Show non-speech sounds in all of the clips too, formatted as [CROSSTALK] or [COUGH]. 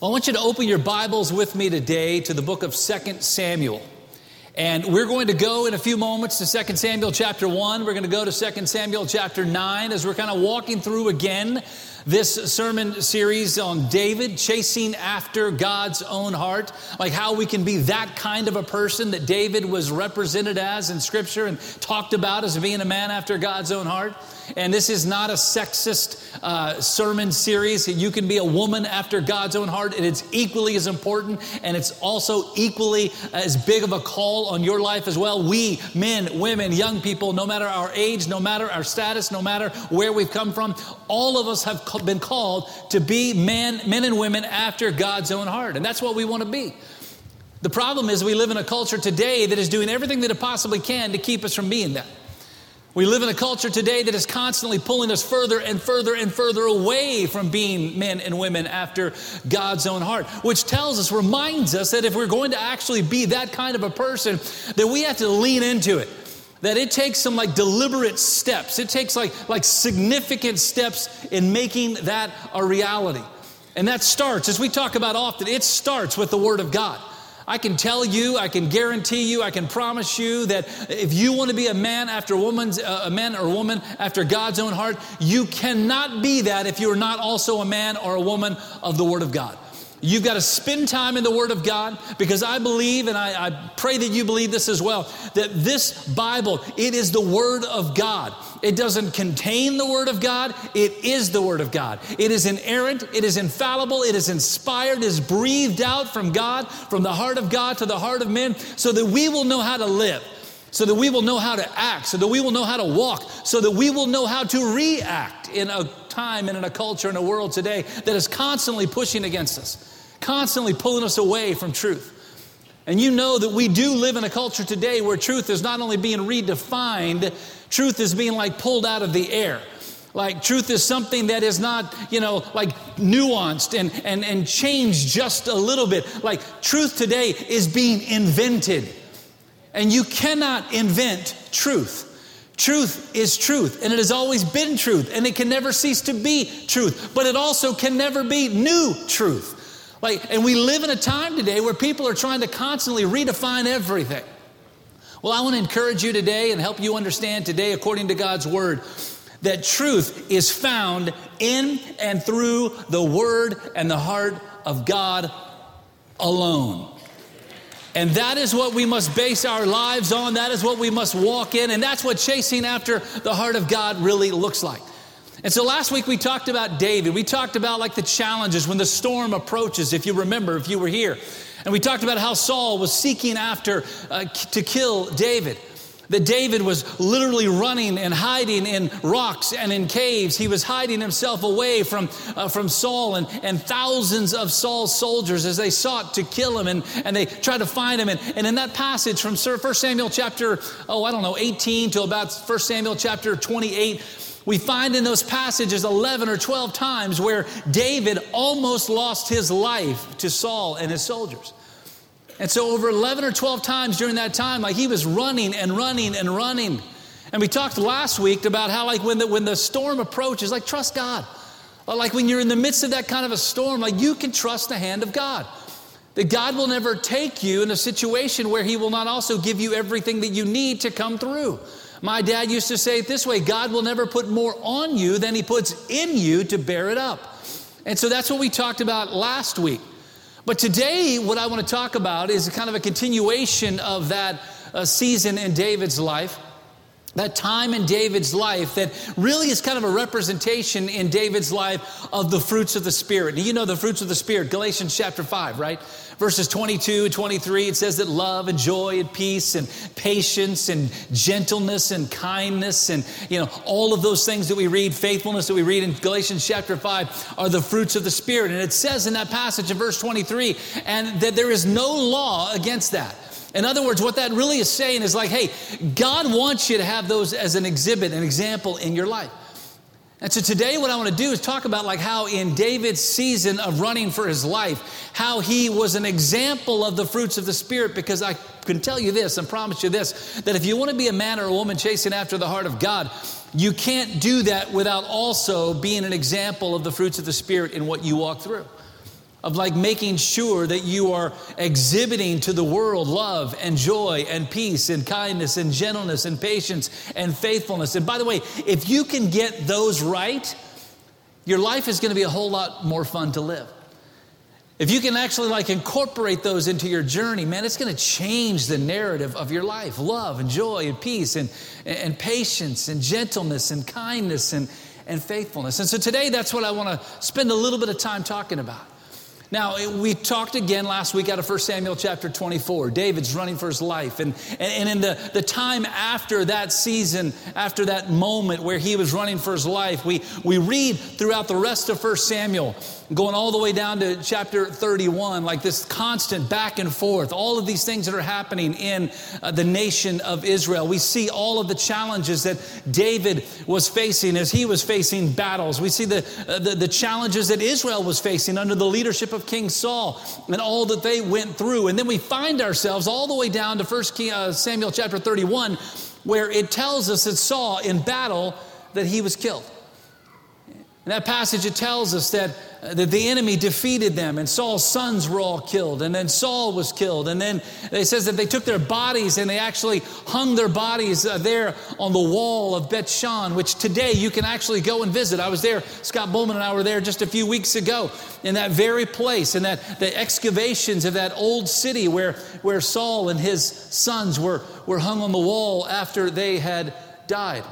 Well, I want you to open your Bibles with me today to the book of 2 Samuel. And we're going to go in a few moments to 2 Samuel chapter 1. We're going to go to 2 Samuel chapter 9 as we're kind of walking through again this sermon series on David, chasing after God's own heart, like how we can be that kind of a person that David was represented as in Scripture and talked about as being a man after God's own heart. And this is not a sexist uh, sermon series. You can be a woman after God's own heart, and it's equally as important, and it's also equally as big of a call on your life as well. We, men, women, young people, no matter our age, no matter our status, no matter where we've come from, all of us have been called to be men, men and women after God's own heart, and that's what we want to be. The problem is we live in a culture today that is doing everything that it possibly can to keep us from being that. We live in a culture today that is constantly pulling us further and further and further away from being men and women after God's own heart, which tells us, reminds us that if we're going to actually be that kind of a person, that we have to lean into it. That it takes some like deliberate steps. It takes like, like significant steps in making that a reality. And that starts, as we talk about often, it starts with the Word of God. I can tell you, I can guarantee you, I can promise you that if you want to be a man after woman's, uh, a man or woman after God's own heart, you cannot be that if you are not also a man or a woman of the Word of God. You've got to spend time in the Word of God because I believe, and I, I, pray that you believe this as well, that this Bible, it is the Word of God. It doesn't contain the Word of God, it is the Word of God. It is inerrant, it is infallible, it is inspired, it is breathed out from God, from the heart of God to the heart of men, so that we will know how to live, so that we will know how to act, so that we will know how to walk, so that we will know how to react in a time and in a culture and a world today that is constantly pushing against us, constantly pulling us away from truth. And you know that we do live in a culture today where truth is not only being redefined, truth is being like pulled out of the air. Like truth is something that is not, you know, like nuanced and, and, and changed just a little bit. Like truth today is being invented. And you cannot invent truth. Truth is truth, and it has always been truth, and it can never cease to be truth, but it also can never be new truth. Like, and we live in a time today where people are trying to constantly redefine everything. Well, I want to encourage you today and help you understand today, according to God's word, that truth is found in and through the word and the heart of God alone. And that is what we must base our lives on. That is what we must walk in. And that's what chasing after the heart of God really looks like. And so last week we talked about David. We talked about like the challenges when the storm approaches, if you remember, if you were here. And we talked about how Saul was seeking after uh, to kill David. That David was literally running and hiding in rocks and in caves. He was hiding himself away from, uh, from Saul and, and thousands of Saul's soldiers as they sought to kill him and, and they tried to find him. And, and in that passage from 1 Samuel chapter, oh, I don't know, 18 to about 1 Samuel chapter 28, we find in those passages 11 or 12 times where David almost lost his life to Saul and his soldiers. And so, over 11 or 12 times during that time, like he was running and running and running. And we talked last week about how, like, when the, when the storm approaches, like, trust God. Like, when you're in the midst of that kind of a storm, like, you can trust the hand of God. That God will never take you in a situation where He will not also give you everything that you need to come through. My dad used to say it this way God will never put more on you than He puts in you to bear it up. And so that's what we talked about last week. But today, what I want to talk about is kind of a continuation of that uh, season in David's life that time in David's life that really is kind of a representation in David's life of the fruits of the Spirit. You know the fruits of the Spirit, Galatians chapter 5, right? Verses 22 and 23, it says that love and joy and peace and patience and gentleness and kindness and, you know, all of those things that we read, faithfulness that we read in Galatians chapter 5 are the fruits of the Spirit. And it says in that passage in verse 23, and that there is no law against that. In other words, what that really is saying is like, hey, God wants you to have those as an exhibit, an example in your life. And so today what I want to do is talk about like how in David's season of running for his life, how he was an example of the fruits of the spirit because I can tell you this and promise you this that if you want to be a man or a woman chasing after the heart of God, you can't do that without also being an example of the fruits of the spirit in what you walk through. Of like making sure that you are exhibiting to the world love and joy and peace and kindness and gentleness and patience and faithfulness. And by the way, if you can get those right, your life is going to be a whole lot more fun to live. If you can actually like incorporate those into your journey, man, it's going to change the narrative of your life. Love and joy and peace and, and patience and gentleness and kindness and, and faithfulness. And so today, that's what I want to spend a little bit of time talking about. Now, we talked again last week out of 1 Samuel chapter 24. David's running for his life. And, and, in the, the time after that season, after that moment where he was running for his life, we, we read throughout the rest of 1 Samuel, going all the way down to chapter 31, like this constant back and forth, all of these things that are happening in uh, the nation of Israel. We see all of the challenges that David was facing as he was facing battles. We see the, uh, the, the challenges that Israel was facing under the leadership of of King Saul and all that they went through. And then we find ourselves all the way down to 1 uh, Samuel chapter 31, where it tells us that Saul in battle that he was killed. In that passage, it tells us that, uh, that the enemy defeated them, and Saul's sons were all killed, and then Saul was killed. And then it says that they took their bodies and they actually hung their bodies uh, there on the wall of Beth Shan, which today you can actually go and visit. I was there, Scott Bowman and I were there just a few weeks ago in that very place, in that the excavations of that old city where, where Saul and his sons were, were hung on the wall after they had died.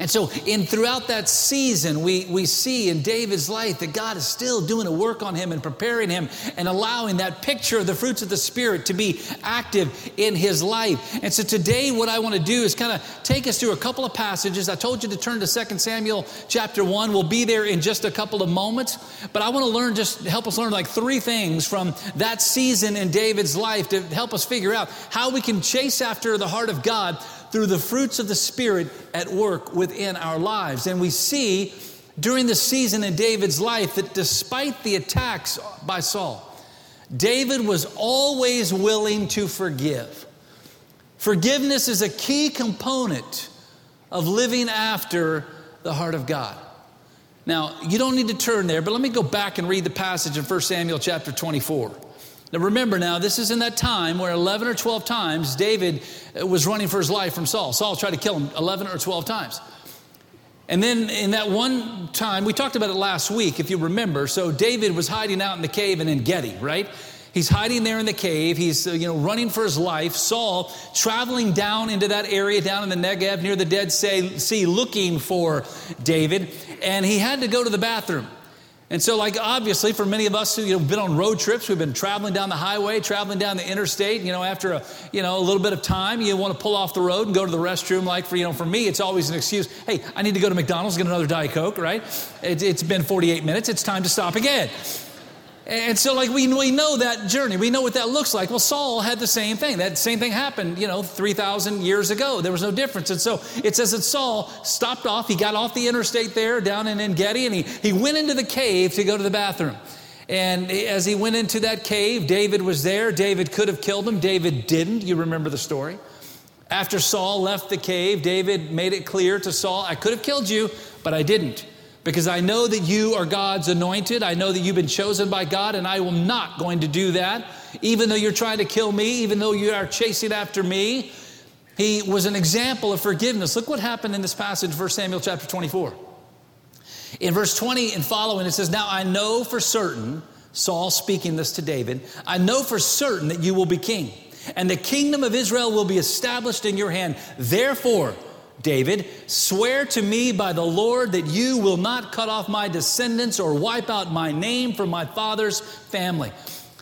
And so, in throughout that season, we, we see in David's life that God is still doing a work on him and preparing him and allowing that picture of the fruits of the Spirit to be active in his life. And so, today, what I want to do is kind of take us through a couple of passages. I told you to turn to 2 Samuel chapter 1. We'll be there in just a couple of moments. But I want to learn, just help us learn like three things from that season in David's life to help us figure out how we can chase after the heart of God through the fruits of the Spirit at work within our lives. And we see during the season in David's life that despite the attacks by Saul, David was always willing to forgive. Forgiveness is a key component of living after the heart of God. Now, you don't need to turn there, but let me go back and read the passage in 1 Samuel chapter 24. Now remember now, this is in that time where 11 or 12 times David uh, was running for his life from Saul. Saul tried to kill him 11 or 12 times. And then in that one time, we talked about it last week, if you remember. So David was hiding out in the cave and En Gedi, right? He's hiding there in the cave. He's uh, you know running for his life. Saul traveling down into that area down in the Negev near the Dead Sea, looking for David, and he had to go to the bathroom. And so, like, obviously, for many of us who, you know, been on road trips, we've been traveling down the highway, traveling down the interstate, you know, after a, you know, a little bit of time, you want to pull off the road and go to the restroom. Like, for, you know, for me, it's always an excuse. Hey, I need to go to McDonald's, get another Diet Coke, right? It, it's been 48 minutes. It's time to stop again. And so, like, we, we know that journey. We know what that looks like. Well, Saul had the same thing. That same thing happened, you know, 3,000 years ago. There was no difference. And so it says that Saul stopped off. He got off the interstate there down in En Gedi and he, he went into the cave to go to the bathroom. And as he went into that cave, David was there. David could have killed him. David didn't. You remember the story. After Saul left the cave, David made it clear to Saul, I could have killed you, but I didn't because I know that you are God's anointed. I know that you've been chosen by God, and I am not going to do that. Even though you're trying to kill me, even though you are chasing after me, he was an example of forgiveness. Look what happened in this passage, 1 Samuel chapter 24. In verse 20 and following, it says, Now I know for certain, Saul speaking this to David, I know for certain that you will be king, and the kingdom of Israel will be established in your hand. Therefore, David, swear to me by the Lord that you will not cut off my descendants or wipe out my name from my father's family.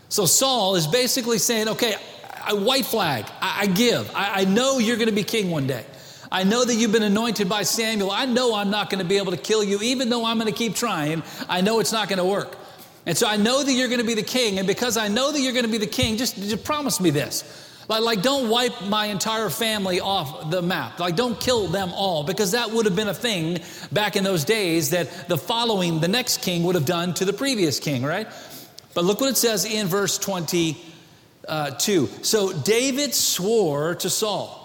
So Saul is basically saying, okay, I, white flag, I, I give. I, I know you're going to be king one day. I know that you've been anointed by Samuel. I know I'm not going to be able to kill you, even though I'm going to keep trying. I know it's not going to work. And so I know that you're going to be the king. And because I know that you're going to be the king, just, just promise me this like, like, don't wipe my entire family off the map. Like, don't kill them all, because that would have been a thing back in those days that the following, the next king would have done to the previous king, right? But look what it says in verse 22. So David swore to Saul.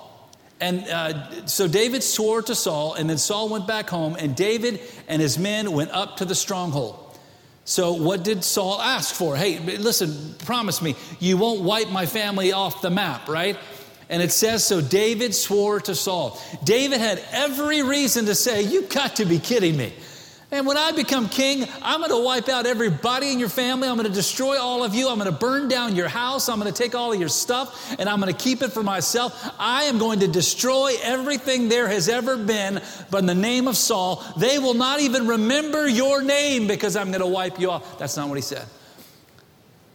And uh, so David swore to Saul, and then Saul went back home, and David and his men went up to the stronghold. So, what did Saul ask for? Hey, listen, promise me, you won't wipe my family off the map, right? And it says, so David swore to Saul. David had every reason to say, You've got to be kidding me. And when I become king, I'm going to wipe out everybody in your family. I'm going to destroy all of you. I'm going to burn down your house. I'm going to take all of your stuff and I'm going to keep it for myself. I am going to destroy everything there has ever been. But in the name of Saul, they will not even remember your name because I'm going to wipe you off. That's not what he said.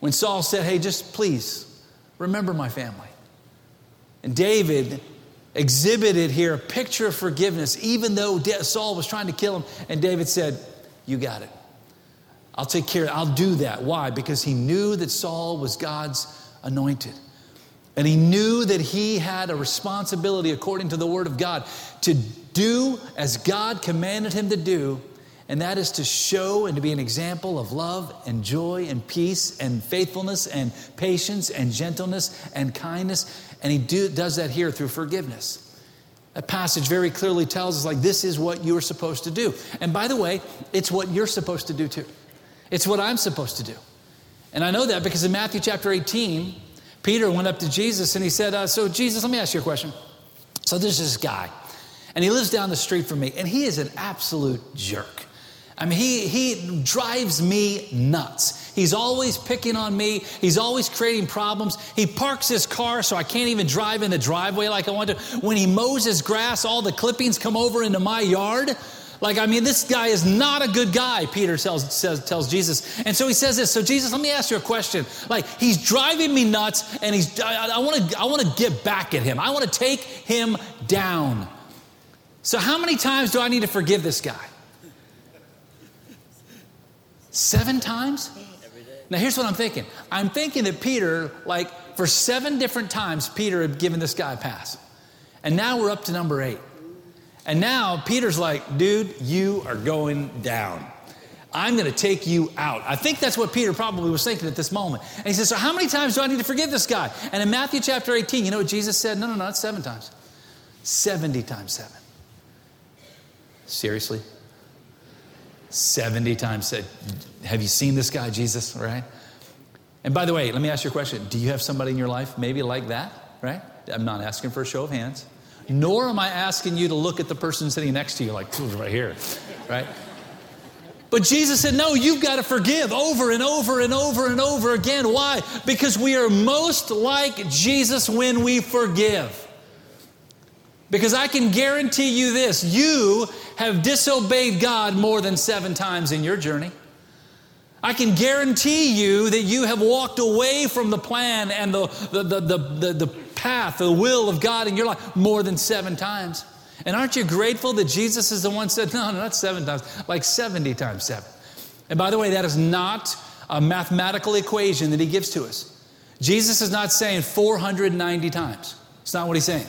When Saul said, Hey, just please remember my family. And David exhibited here a picture of forgiveness, even though Saul was trying to kill him. And David said, You got it. I'll take care, I'll do that. Why? Because he knew that Saul was God's anointed. And he knew that he had a responsibility, according to the word of God, to do as God commanded him to do, and that is to show and to be an example of love and joy and peace and faithfulness and patience and gentleness and kindness and he do, does that here through forgiveness. That passage very clearly tells us, like, this is what you're supposed to do. And by the way, it's what you're supposed to do too. It's what I'm supposed to do. And I know that because in Matthew chapter 18, Peter went up to Jesus and he said, uh, So, Jesus, let me ask you a question. So, there's this guy, and he lives down the street from me, and he is an absolute jerk. I mean, he, he drives me nuts. He's always picking on me. He's always creating problems. He parks his car so I can't even drive in the driveway like I want to. When he mows his grass, all the clippings come over into my yard. Like, I mean, this guy is not a good guy, Peter tells, says, tells Jesus. And so he says this. So, Jesus, let me ask you a question. Like, he's driving me nuts, and he's, I, I want to I wanna get back at him. I want to take him down. So, how many times do I need to forgive this guy? Seven times? Now, here's what I'm thinking. I'm thinking that Peter, like, for seven different times, Peter had given this guy a pass. And now we're up to number eight. And now Peter's like, dude, you are going down. I'm going to take you out. I think that's what Peter probably was thinking at this moment. And he says, So, how many times do I need to forgive this guy? And in Matthew chapter 18, you know what Jesus said? No, no, no, it's seven times. 70 times seven. Seriously? 70 times said, Have you seen this guy, Jesus? Right? And by the way, let me ask you a question. Do you have somebody in your life maybe like that? Right? I'm not asking for a show of hands, nor am I asking you to look at the person sitting next to you like, right here, right? But Jesus said, No, you've got to forgive over and over and over and over again. Why? Because we are most like Jesus when we forgive. Because I can guarantee you this you have disobeyed God more than seven times in your journey. I can guarantee you that you have walked away from the plan and the, the, the, the, the, path, the will of God in your life more than seven times. And aren't you grateful that Jesus is the one said, no, no, not seven times, like 70 times seven. And by the way, that is not a mathematical equation that he gives to us. Jesus is not saying 490 times. It's not what he's saying.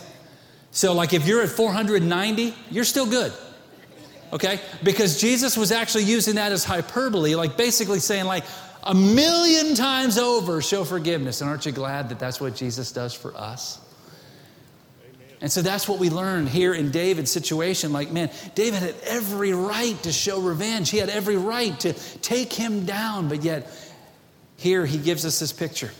So, like, if you're at 490, you're still good okay? Because Jesus was actually using that as hyperbole, like basically saying, like, a million times over, show forgiveness. And aren't you glad that that's what Jesus does for us? And so that's what we learn here in David's situation. Like, man, David had every right to show revenge. He had every right to take him down. But yet, here he gives us this picture.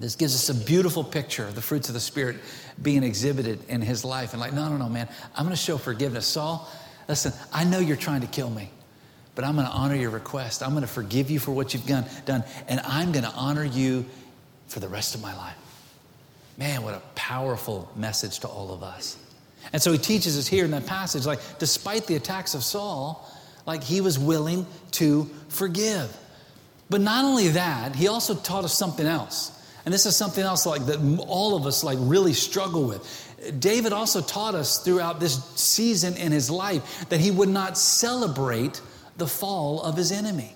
This gives us a beautiful picture of the fruits of the Spirit being exhibited in his life. And like, no, no, no, man, I'm going to show forgiveness. Saul, Listen, I know you're trying to kill me, but I'm going to honor your request. I'm going to forgive you for what you've done, done and I'm going to honor you for the rest of my life. Man, what a powerful message to all of us. And so he teaches us here in that passage, like, despite the attacks of Saul, like he was willing to forgive. But not only that, he also taught us something else. And this is something else like that all of us like really struggle with. David also taught us throughout this season in his life that he would not celebrate the fall of his enemy.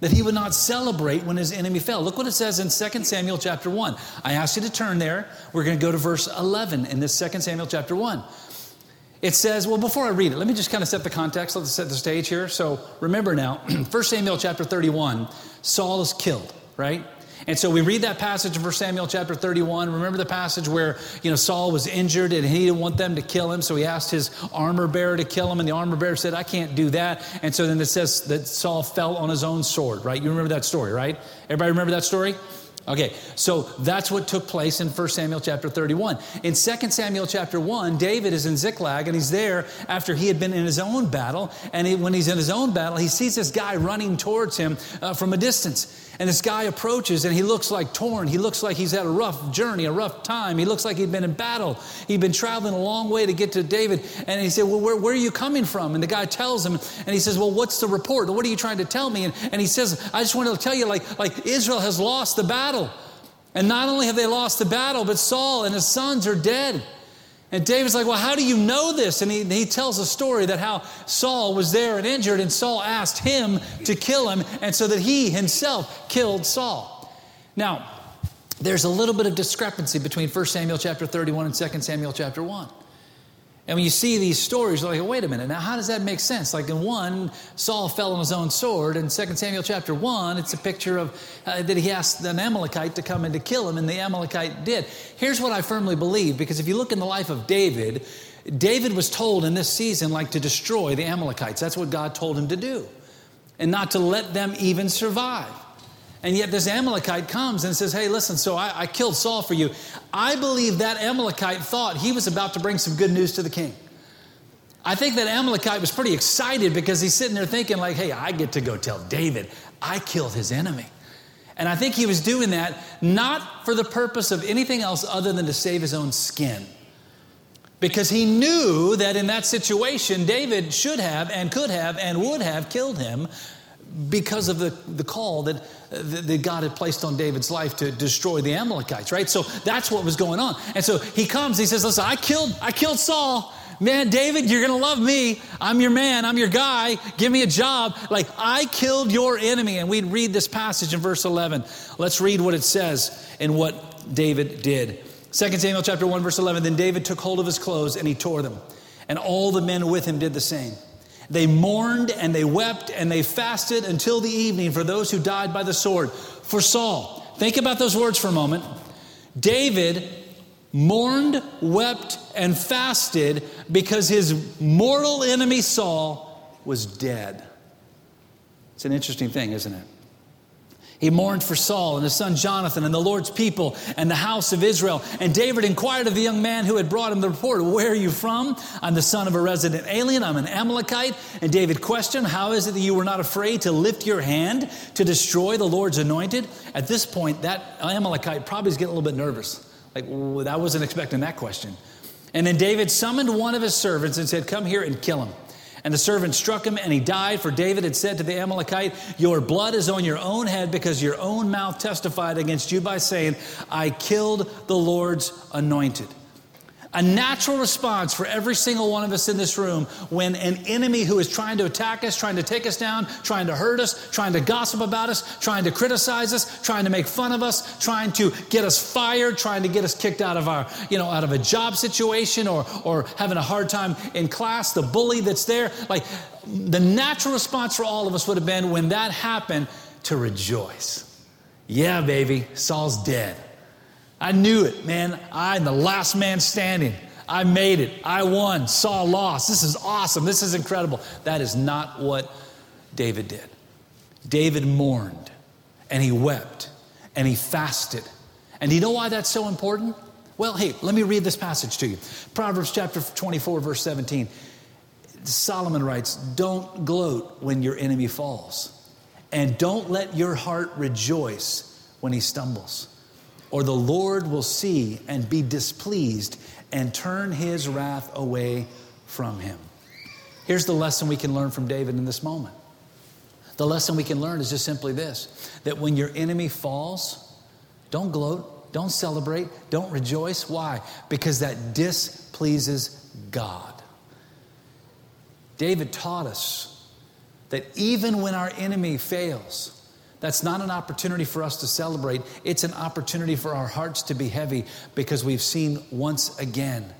That he would not celebrate when his enemy fell. Look what it says in 2 Samuel chapter 1. I asked you to turn there. We're going to go to verse 11 in this 2 Samuel chapter 1. It says, well, before I read it, let me just kind of set the context, let's set the stage here. So remember now, [CLEARS THROAT] 1 Samuel chapter 31, Saul is killed, right? And so we read that passage in 1 Samuel chapter 31. Remember the passage where, you know, Saul was injured and he didn't want them to kill him, so he asked his armor bearer to kill him, and the armor bearer said, I can't do that. And so then it says that Saul fell on his own sword, right? You remember that story, right? Everybody remember that story? Okay, so that's what took place in 1 Samuel chapter 31. In 2 Samuel chapter 1, David is in Ziklag and he's there after he had been in his own battle. And he, when he's in his own battle, he sees this guy running towards him uh, from a distance. And this guy approaches and he looks like torn. He looks like he's had a rough journey, a rough time. He looks like he'd been in battle. He'd been traveling a long way to get to David. And he said, Well, where, where are you coming from? And the guy tells him, and he says, Well, what's the report? What are you trying to tell me? And, and he says, I just want to tell you, like, like Israel has lost the battle. And not only have they lost the battle, but Saul and his sons are dead. And David's like, Well, how do you know this? And he, he tells a story that how Saul was there and injured, and Saul asked him to kill him, and so that he himself killed Saul. Now, there's a little bit of discrepancy between 1 Samuel chapter 31 and 2 Samuel chapter 1. And when you see these stories, you're like, wait a minute, now how does that make sense? Like in one, Saul fell on his own sword. In 2 Samuel chapter 1, it's a picture of uh, that he asked an Amalekite to come and to kill him, and the Amalekite did. Here's what I firmly believe, because if you look in the life of David, David was told in this season, like, to destroy the Amalekites. That's what God told him to do, and not to let them even survive. And yet this Amalekite comes and says, Hey, listen, so I, I, killed Saul for you. I believe that Amalekite thought he was about to bring some good news to the king. I think that Amalekite was pretty excited because he's sitting there thinking, like, hey, I get to go tell David I killed his enemy. And I think he was doing that not for the purpose of anything else other than to save his own skin. Because he knew that in that situation, David should have and could have and would have killed him because of the, the call that, that God had placed on David's life to destroy the Amalekites, right? So that's what was going on. And so he comes, he says, Listen, I killed, I killed Saul. Man, David, you're gonna love me. I'm your man, I'm your guy. Give me a job. Like, I killed your enemy. And we'd read this passage in verse 11. Let's read what it says and what David did. 2 Samuel chapter 1, verse 11. Then David took hold of his clothes and he tore them, and all the men with him did the same. They mourned and they wept and they fasted until the evening for those who died by the sword. For Saul, think about those words for a moment. David mourned, wept, and fasted because his mortal enemy Saul was dead. It's an interesting thing, isn't it? He mourned for Saul and his son Jonathan and the Lord's people and the house of Israel. And David inquired of the young man who had brought him the report, Where are you from? I'm the son of a resident alien. I'm an Amalekite. And David questioned, How is it that you were not afraid to lift your hand to destroy the Lord's anointed? At this point, that Amalekite probably is getting a little bit nervous. Like, I wasn't expecting that question. And then David summoned one of his servants and said, Come here and kill him. And the servant struck him, and he died. For David had said to the Amalekite, Your blood is on your own head, because your own mouth testified against you by saying, I killed the Lord's anointed. A natural response for every single one of us in this room when an enemy who is trying to attack us, trying to take us down, trying to hurt us, trying to gossip about us, trying to criticize us, trying to make fun of us, trying to get us fired, trying to get us kicked out of our, you know, out of a job situation or or having a hard time in class, the bully that's there, like the natural response for all of us would have been when that happened to rejoice. Yeah, baby, Saul's dead. I knew it, man. I'm the last man standing. I made it. I won. Saul loss. This is awesome. This is incredible. That is not what David did. David mourned and he wept and he fasted. And you know why that's so important? Well, hey, let me read this passage to you. Proverbs chapter 24, verse 17. Solomon writes, Don't gloat when your enemy falls, and don't let your heart rejoice when he stumbles or the Lord will see and be displeased and turn his wrath away from him. Here's the lesson we can learn from David in this moment. The lesson we can learn is just simply this that when your enemy falls, don't gloat, don't celebrate, don't rejoice. Why? Because that displeases God. David taught us that even when our enemy fails, that's not an opportunity for us to celebrate. It's an opportunity for our hearts to be heavy because we've seen once again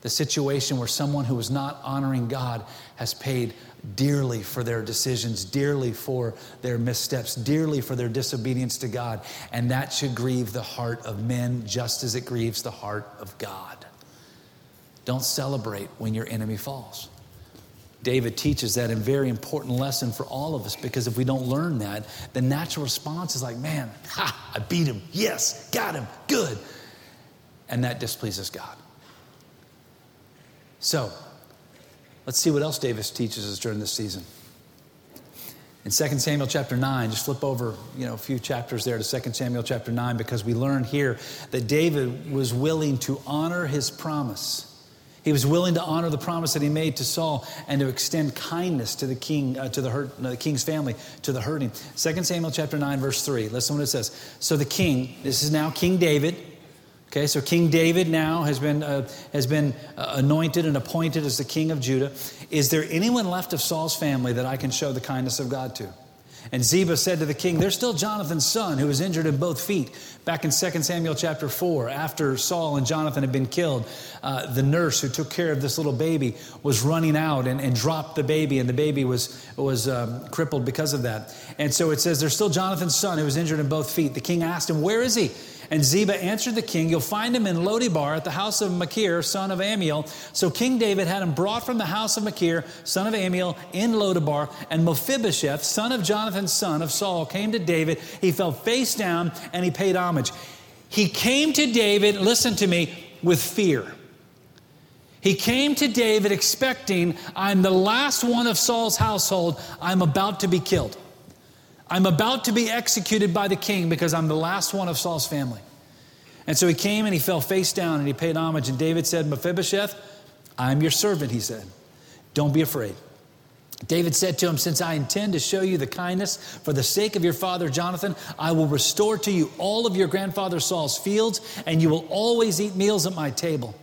The situation where someone who is not honoring God has paid dearly for their decisions, dearly for their missteps, dearly for their disobedience to God. And that should grieve the heart of men just as it grieves the heart of God. Don't celebrate when your enemy falls. David teaches that a very important lesson for all of us because if we don't learn that, the natural response is like, man, ha, I beat him. Yes, got him. Good. And that displeases God. So, let's see what else David teaches us during this season. In 2 Samuel chapter 9, just flip over, you know, a few chapters there to 2 Samuel chapter 9 because we learn here that David was willing to honor his promise. He was willing to honor the promise that he made to Saul and to extend kindness to the king, uh, to the, hurt, uh, the king's family, to the hurting. 2 Samuel chapter 9, verse 3. Listen to what it says. So the king, this is now King David, Okay, so King David now has been, uh, has been uh, anointed and appointed as the king of Judah. Is there anyone left of Saul's family that I can show the kindness of God to? And Ziba said to the king, There's still Jonathan's son who was injured in both feet. Back in 2 Samuel chapter 4, after Saul and Jonathan had been killed, uh, the nurse who took care of this little baby was running out and, and dropped the baby, and the baby was, was um, crippled because of that. And so it says, There's still Jonathan's son who was injured in both feet. The king asked him, Where is he? And Ziba answered the king, You'll find him in Lodibar at the house of Machir, son of Amiel. So King David had him brought from the house of Machir, son of Amiel, in Lodibar. And Mephibosheth, son of Jonathan, son of Saul, came to David. He fell face down and he paid homage. He came to David, listen to me, with fear. He came to David expecting, I'm the last one of Saul's household, I'm about to be killed. I'm about to be executed by the king because I'm the last one of Saul's family. And so he came and he fell face down and he paid homage. And David said, Mephibosheth, I'm your servant, he said. Don't be afraid. David said to him, Since I intend to show you the kindness for the sake of your father Jonathan, I will restore to you all of your grandfather Saul's fields, and you will always eat meals at my table.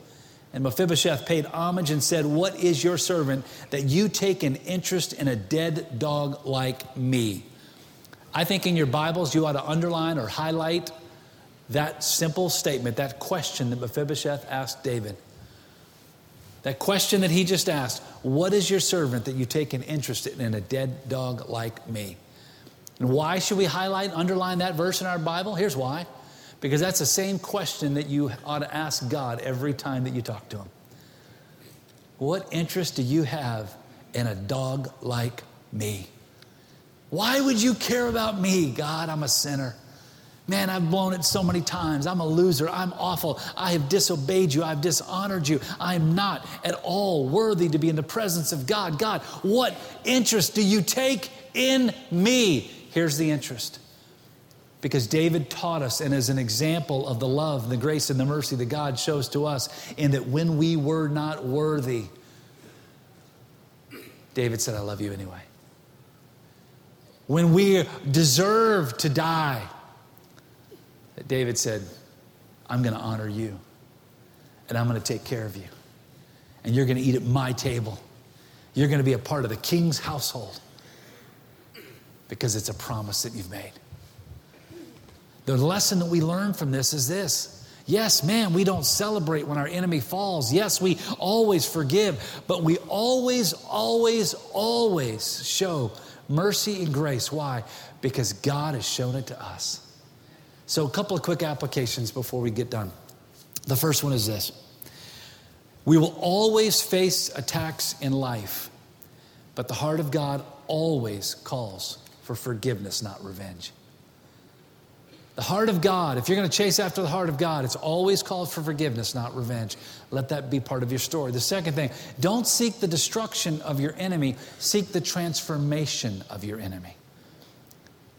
And Mephibosheth paid homage and said, What is your servant that you take an interest in a dead dog like me? I think in your Bibles you ought to underline or highlight that simple statement, that question that Mephibosheth asked David. That question that he just asked What is your servant that you take an interest in, in a dead dog like me? And why should we highlight, underline that verse in our Bible? Here's why. Because that's the same question that you ought to ask God every time that you talk to Him. What interest do you have in a dog like me? Why would you care about me, God? I'm a sinner. Man, I've blown it so many times. I'm a loser. I'm awful. I have disobeyed you. I've dishonored you. I'm not at all worthy to be in the presence of God. God, what interest do you take in me? Here's the interest. Because David taught us, and as an example of the love, the grace, and the mercy that God shows to us, in that when we were not worthy, David said, I love you anyway when we deserve to die, that David said, I'm going to honor you and I'm going to take care of you. And you're going to eat at my table. You're going to be a part of the king's household because it's a promise that you've made. The lesson that we learn from this is this. Yes, man, we don't celebrate when our enemy falls. Yes, we always forgive, but we always, always, always show Mercy and grace. Why? Because God has shown it to us. So, a couple of quick applications before we get done. The first one is this We will always face attacks in life, but the heart of God always calls for forgiveness, not revenge. The heart of God, if you're going to chase after the heart of God, it's always called for forgiveness, not revenge. Let that be part of your story. The second thing, don't seek the destruction of your enemy, seek the transformation of your enemy.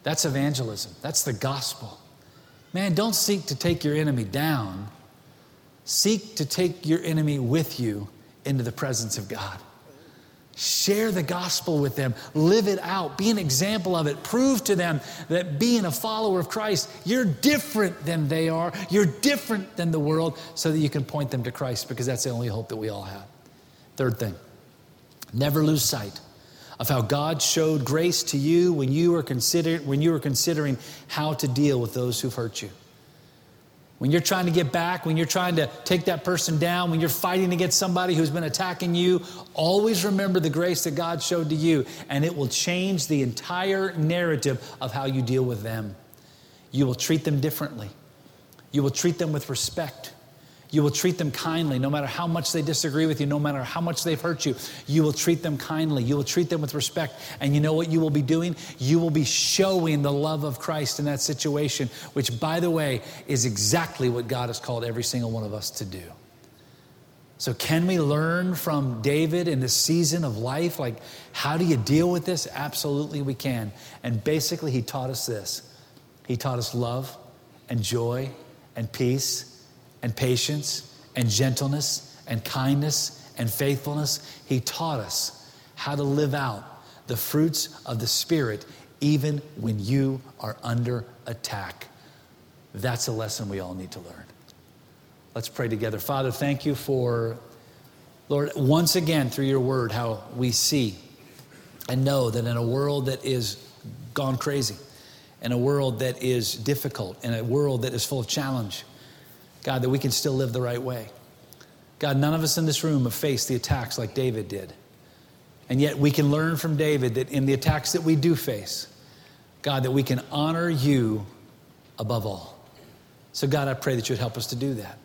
That's evangelism, that's the gospel. Man, don't seek to take your enemy down, seek to take your enemy with you into the presence of God. Share the gospel with them. Live it out. Be an example of it. Prove to them that being a follower of Christ, you're different than they are. You're different than the world so that you can point them to Christ because that's the only hope that we all have. Third thing, never lose sight of how God showed grace to you when you were, consider- when you were considering how to deal with those who've hurt you. When you're trying to get back, when you're trying to take that person down, when you're fighting against somebody who's been attacking you, always remember the grace that God showed to you, and it will change the entire narrative of how you deal with them. You will treat them differently, you will treat them with respect. You will treat them kindly no matter how much they disagree with you, no matter how much they've hurt you. You will treat them kindly. You will treat them with respect. And you know what you will be doing? You will be showing the love of Christ in that situation, which, by the way, is exactly what God has called every single one of us to do. So, can we learn from David in this season of life? Like, how do you deal with this? Absolutely, we can. And basically, he taught us this He taught us love and joy and peace and patience and gentleness and kindness and faithfulness. He taught us how to live out the fruits of the Spirit even when you are under attack. That's a lesson we all need to learn. Let's pray together. Father, thank you for, Lord, once again through your word, how we see and know that in a world that is gone crazy, in a world that is difficult, in a world that is full of challenge, God, that we can still live the right way. God, none of us in this room have faced the attacks like David did. And yet we can learn from David that in the attacks that we do face, God, that we can honor you above all. So, God, I pray that you'd help us to do that.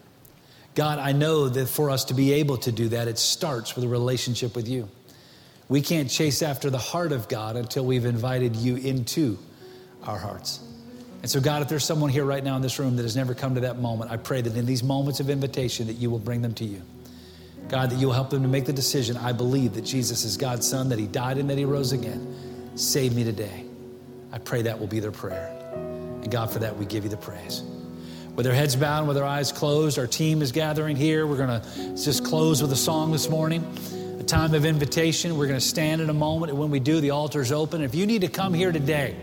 God, I know that for us to be able to do that, it starts with a relationship with you. We can't chase after the heart of God until we've invited you into our hearts. And so, God, if there's someone here right now in this room that has never come to that moment, I pray that in these moments of invitation that you will bring them to you. God, that you will help them to make the decision. I believe that Jesus is God's Son, that He died and that He rose again. Save me today. I pray that will be their prayer. And God, for that, we give you the praise. With our heads bowed, with our eyes closed, our team is gathering here. We're going to just close with a song this morning, a time of invitation. We're going to stand in a moment, and when we do, the altar's open. If you need to come here today,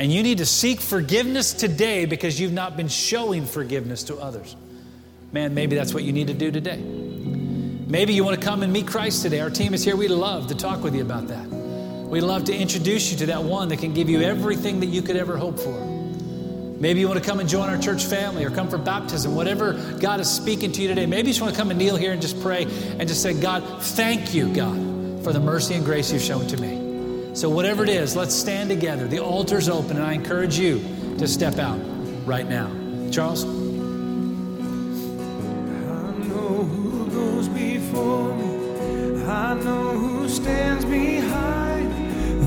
and you need to seek forgiveness today because you've not been showing forgiveness to others. Man, maybe that's what you need to do today. Maybe you want to come and meet Christ today. Our team is here. We'd love to talk with you about that. We'd love to introduce you to that one that can give you everything that you could ever hope for. Maybe you want to come and join our church family or come for baptism, whatever God is speaking to you today. Maybe you just want to come and kneel here and just pray and just say, God, thank you, God, for the mercy and grace you've shown to me. So, whatever it is, let's stand together. The altar's open, and I encourage you to step out right now. Charles? I know who stands behind.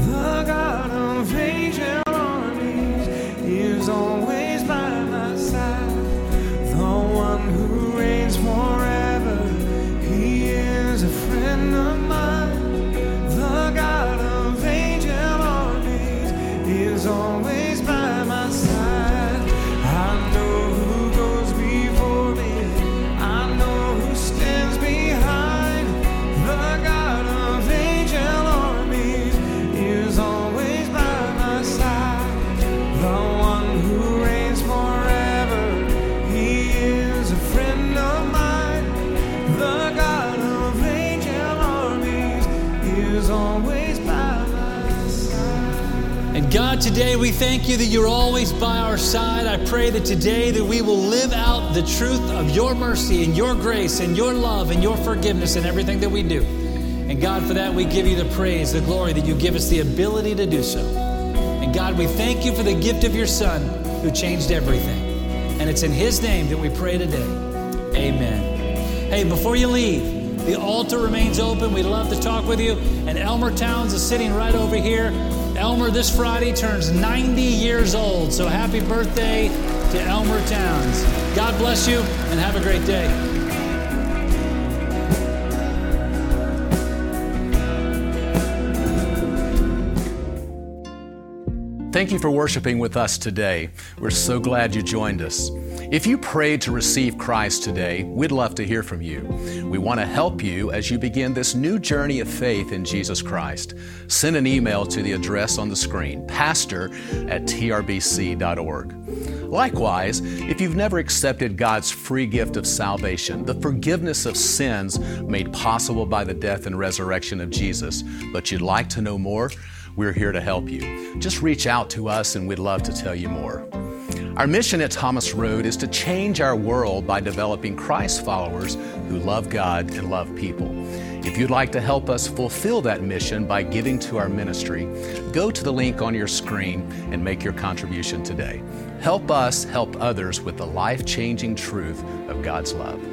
The God of God, today we thank you that you're always by our side. I pray that today that we will live out the truth of your mercy and your grace and your love and your forgiveness in everything that we do. And God, for that we give you the praise, the glory that you give us the ability to do so. And God, we thank you for the gift of your Son who changed everything. And it's in his name that we pray today. Amen. Hey, before you leave, the altar remains open. We'd love to talk with you. And Elmer Towns is sitting right over here. Elmer this Friday turns 90 years old. So happy birthday to Elmer Towns. God bless you and have a great day. Thank you for worshiping with us today. We're so glad you joined us. If you prayed to receive Christ today, we'd love to hear from you. We want to help you as you begin this new journey of faith in Jesus Christ. Send an email to the address on the screen, pastor at trbc.org. Likewise, if you've never accepted God's free gift of salvation, the forgiveness of sins made possible by the death and resurrection of Jesus, but you'd like to know more, we're here to help you. Just reach out to us and we'd love to tell you more. Our mission at Thomas Road is to change our world by developing Christ followers who love God and love people. If you'd like to help us fulfill that mission by giving to our ministry, go to the link on your screen and make your contribution today. Help us help others with the life changing truth of God's love.